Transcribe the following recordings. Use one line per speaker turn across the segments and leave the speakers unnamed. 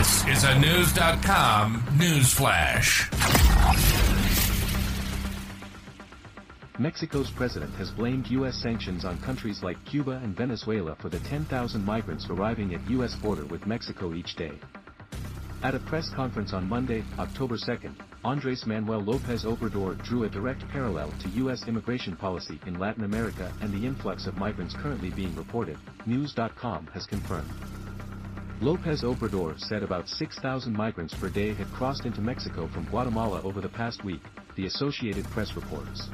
This is a Knewz.com news flash.
Mexico's president has blamed U.S. sanctions on countries like Cuba and Venezuela for the 10,000 migrants arriving at U.S. border with Mexico each day. At a press conference on Monday, October 2, Andres Manuel Lopez Obrador drew a direct parallel to U.S. immigration policy in Latin America and the influx of migrants currently being reported, Knewz.com has confirmed. Lopez Obrador said about 6,000 migrants per day had crossed into Mexico from Guatemala over the past week, the Associated Press reports.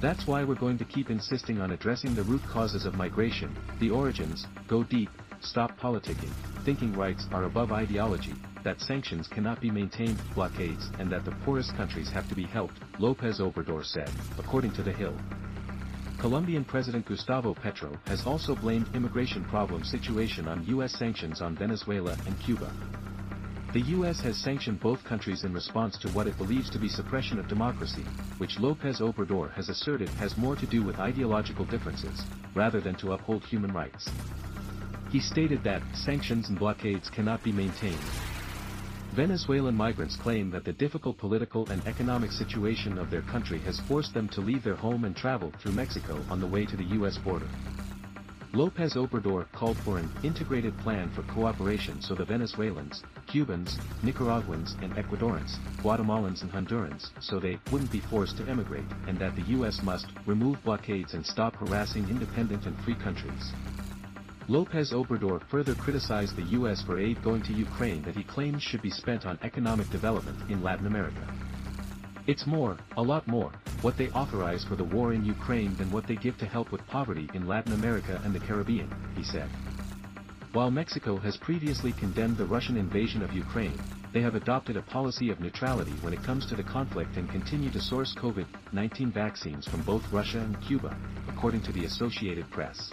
That's why we're going to keep insisting on addressing the root causes of migration, the origins, go deep, stop politicking, thinking rights are above ideology, that sanctions cannot be maintained, blockades, and that the poorest countries have to be helped, Lopez Obrador said, according to The Hill. Colombian President Gustavo Petro has also blamed immigration problem situation on U.S. sanctions on Venezuela and Cuba. The U.S. has sanctioned both countries in response to what it believes to be suppression of democracy, which Lopez Obrador has asserted has more to do with ideological differences, rather than to uphold human rights. He stated that sanctions and blockades cannot be maintained. Venezuelan migrants claim that the difficult political and economic situation of their country has forced them to leave their home and travel through Mexico on the way to the U.S. border. Lopez Obrador called for an integrated plan for cooperation so the Venezuelans, Cubans, Nicaraguans and Ecuadorians, Guatemalans and Hondurans so they wouldn't be forced to emigrate and that the U.S. must remove blockades and stop harassing independent and free countries. Lopez Obrador further criticized the U.S. for aid going to Ukraine that he claims should be spent on economic development in Latin America. It's more, a lot more, what they authorize for the war in Ukraine than what they give to help with poverty in Latin America and the Caribbean, he said. While Mexico has previously condemned the Russian invasion of Ukraine, they have adopted a policy of neutrality when it comes to the conflict and continue to source COVID-19 vaccines from both Russia and Cuba, according to the Associated Press.